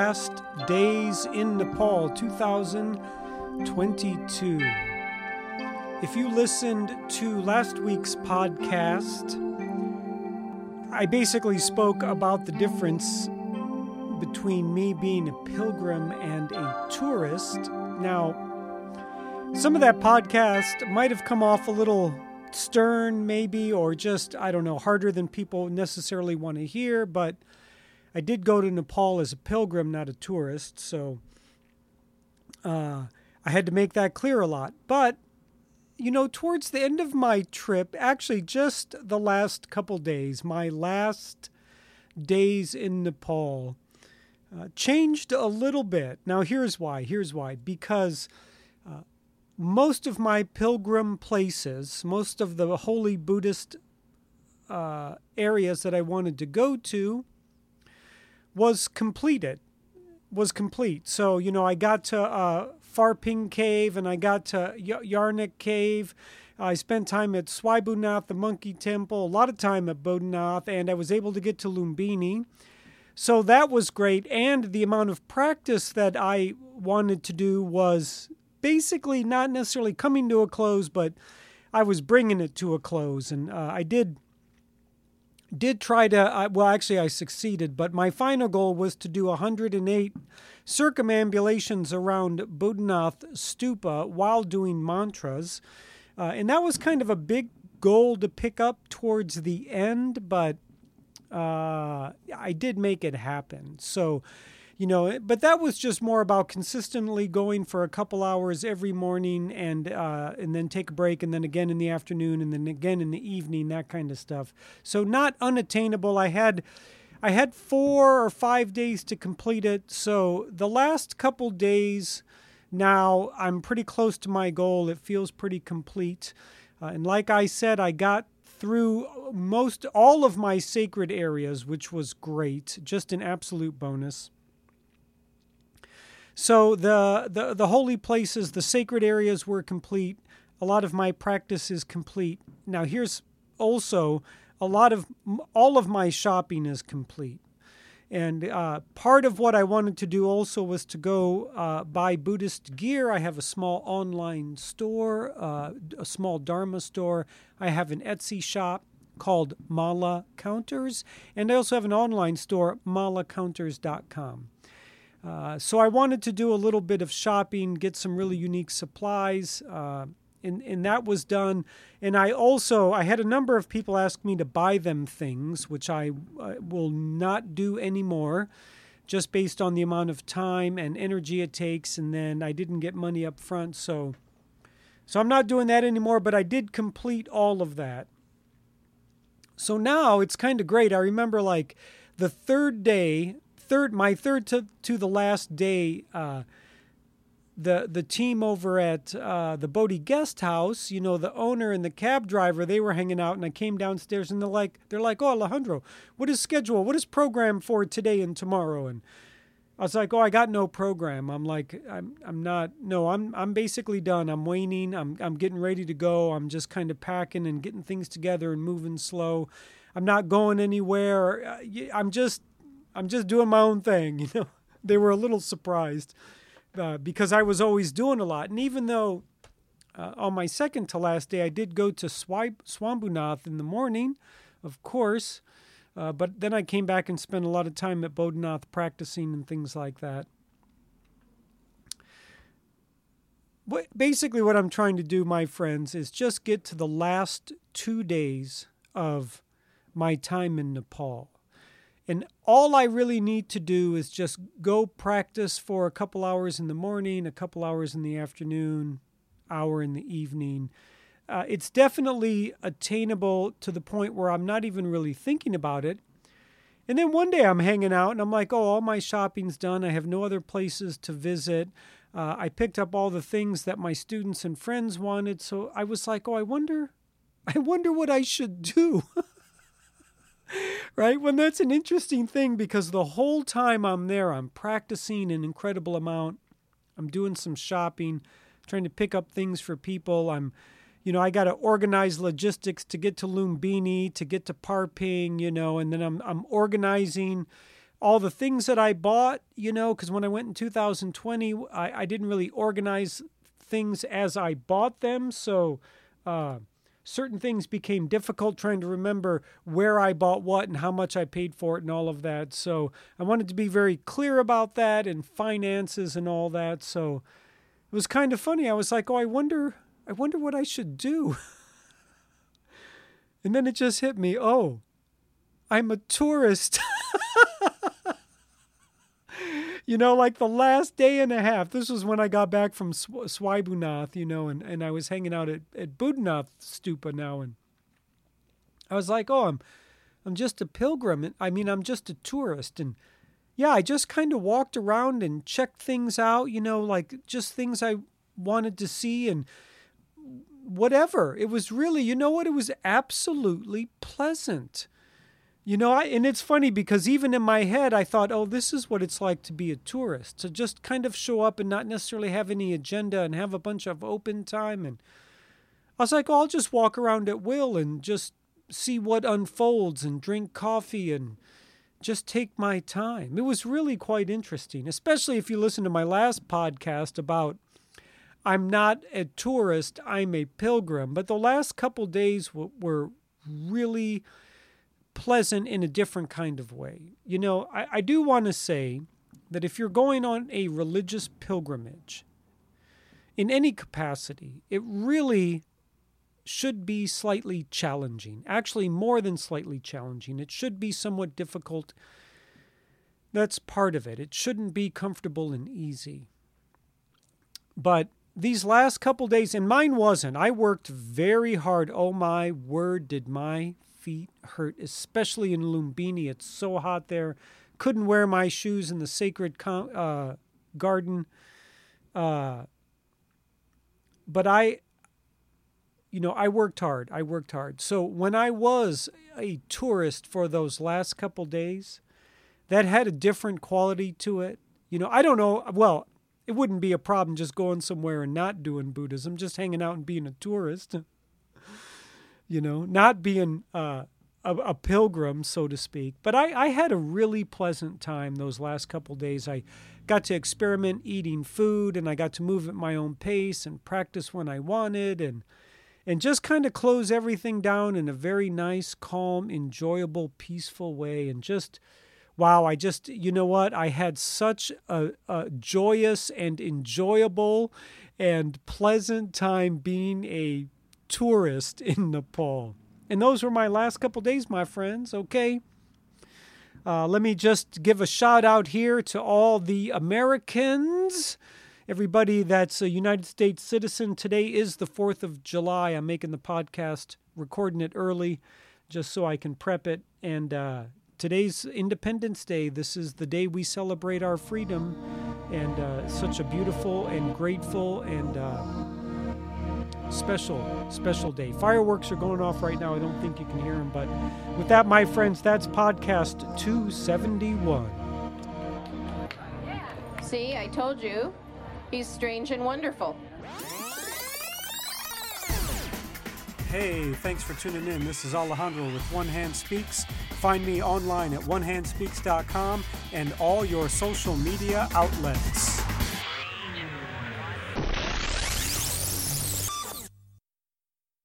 Last Days in Nepal 2022. If you listened to last week's podcast, I basically spoke about the difference between me being a pilgrim and a tourist. Now, some of that podcast might have come off a little stern, maybe, or just, I don't know, harder than people necessarily want to hear, but I did go to Nepal as a pilgrim, not a tourist, so uh, I had to make that clear a lot. But, you know, towards the end of my trip, actually just the last couple days, my last days in Nepal, uh, changed a little bit. Now, here's why. Here's why. Because uh, most of my pilgrim places, most of the holy Buddhist uh, areas that I wanted to go to, was completed. Was complete. So you know, I got to uh, Pharping Cave and I got to y- Yarnik Cave. I spent time at Swayambhunath, the Monkey Temple, a lot of time at Bodhanath, and I was able to get to Lumbini. So that was great. And the amount of practice that I wanted to do was basically not necessarily coming to a close, but I was bringing it to a close. And uh, I did did try to uh, well actually I succeeded, but my final goal was to do 108 circumambulations around Bodhanath stupa while doing mantras. Uh, and that was kind of a big goal to pick up towards the end, but uh, I did make it happen. So you know but that was just more about consistently going for a couple hours every morning and uh, and then take a break and then again in the afternoon and then again in the evening that kind of stuff. So not unattainable. I had i had four or five days to complete it. So the last couple days now i'm pretty close to my goal. It feels pretty complete. Uh, and like i said i got through most all of my sacred areas which was great. Just an absolute bonus so the, the the holy places, the sacred areas were complete. A lot of my practice is complete. Now here's also a lot of all of my shopping is complete. And uh, part of what I wanted to do also was to go uh, buy Buddhist gear. I have a small online store, uh, a small Dharma store. I have an Etsy shop called Mala Counters. And I also have an online store, malacounters.com. Uh, so I wanted to do a little bit of shopping, get some really unique supplies, uh, and and that was done. And I also I had a number of people ask me to buy them things, which I uh, will not do anymore, just based on the amount of time and energy it takes. And then I didn't get money up front, so so I'm not doing that anymore. But I did complete all of that. So now it's kind of great. I remember like the third day third, my third to, to the last day, uh, the the team over at uh, the Bodhi Guest House, you know, the owner and the cab driver, they were hanging out, and I came downstairs, and they're like, they're like, oh Alejandro, what is schedule? What is program for today and tomorrow? And I was like, oh, I got no program. I'm like, I'm I'm not. No, I'm I'm basically done. I'm waning. I'm I'm getting ready to go. I'm just kind of packing and getting things together and moving slow. I'm not going anywhere. Uh, I'm just I'm just doing my own thing. You know, they were a little surprised uh, because I was always doing a lot. And even though uh, on my second to last day, I did go to Swipe, Swayambhunath in the morning, of course, uh, but then I came back and spent a lot of time at Bodhanath practicing and things like that. What, basically, what I'm trying to do, my friends, is just get to the last two days of my time in Nepal. And all I really need to do is just go practice for a couple hours in the morning, a couple hours in the afternoon, hour in the evening. Uh, it's definitely attainable to the point where I'm not even really thinking about it. And then one day I'm hanging out and I'm like, oh, all my shopping's done. I have no other places to visit. Uh, I picked up all the things that my students and friends wanted. So I was like, oh, I wonder, I wonder what I should do. right? When that's an interesting thing because the whole time I'm there, I'm practicing an incredible amount. I'm doing some shopping, trying to pick up things for people. I'm, you know, I got to organize logistics to get to Lumbini, to get to Pharping, you know, and then I'm I'm organizing all the things that I bought, you know, because when I went in 2020, I, I didn't really organize things as I bought them. So uh, certain things became difficult trying to remember where I bought what and how much I paid for it and all of that. So I wanted to be very clear about that and finances and all that. So it was kind of funny. I was like, oh, I wonder, I wonder what I should do. and then it just hit me. Oh, I'm a tourist. you know, like the last day and a half. This was when I got back from Sw- Swibunath, you know, and, and I was hanging out at, at Buddhanath Stupa now. And I was like, oh, I'm, I'm just a pilgrim. I mean, I'm just a tourist. And yeah, I just kind of walked around and checked things out, you know, like just things I wanted to see and whatever. It was really, you know what? It was absolutely pleasant. You know, I, and it's funny because even in my head, I thought, oh, this is what it's like to be a tourist, to just kind of show up and not necessarily have any agenda and have a bunch of open time. And I was like, oh, I'll just walk around at will and just see what unfolds and drink coffee and just take my time. It was really quite interesting, especially if you listen to my last podcast about I'm not a tourist, I'm a pilgrim. But the last couple days were really pleasant in a different kind of way. You know, I, I do want to say that if you're going on a religious pilgrimage in any capacity, it really should be slightly challenging. Actually, more than slightly challenging. It should be somewhat difficult. That's part of it. It shouldn't be comfortable and easy. But these last couple days, and mine wasn't, I worked very hard. Oh my word, did my feet hurt, especially in Lumbini. It's so hot there. Couldn't wear my shoes in the sacred uh, garden. Uh, but I, you know, I worked hard. I worked hard. So when I was a tourist for those last couple days, that had a different quality to it. You know, I don't know. Well, it wouldn't be a problem just going somewhere and not doing Buddhism, just hanging out and being a tourist you know, not being uh, a, a, pilgrim, so to speak. But I, I had a really pleasant time those last couple days. I got to experiment eating food, and I got to move at my own pace and practice when I wanted, and and just kind of close everything down in a very nice, calm, enjoyable, peaceful way, and just. Wow, I just, you know what? I had such a, a joyous and enjoyable and pleasant time being a tourist in Nepal. And those were my last couple days, my friends, okay? Uh, let me just give a shout out here to all the Americans, everybody that's a United States citizen. Today is the 4th of July. I'm making the podcast, recording it early just so I can prep it. And uh, today's Independence Day. This is the day we celebrate our freedom. And uh, such a beautiful and grateful and uh, special, special day. Fireworks are going off right now. I don't think you can hear them. But with that, my friends, that's podcast 271. See, I told you. He's strange and wonderful. Hey, thanks for tuning in. This is Alejandro with One Hand Speaks. Find me online at onehandspeaks.com and all your social media outlets.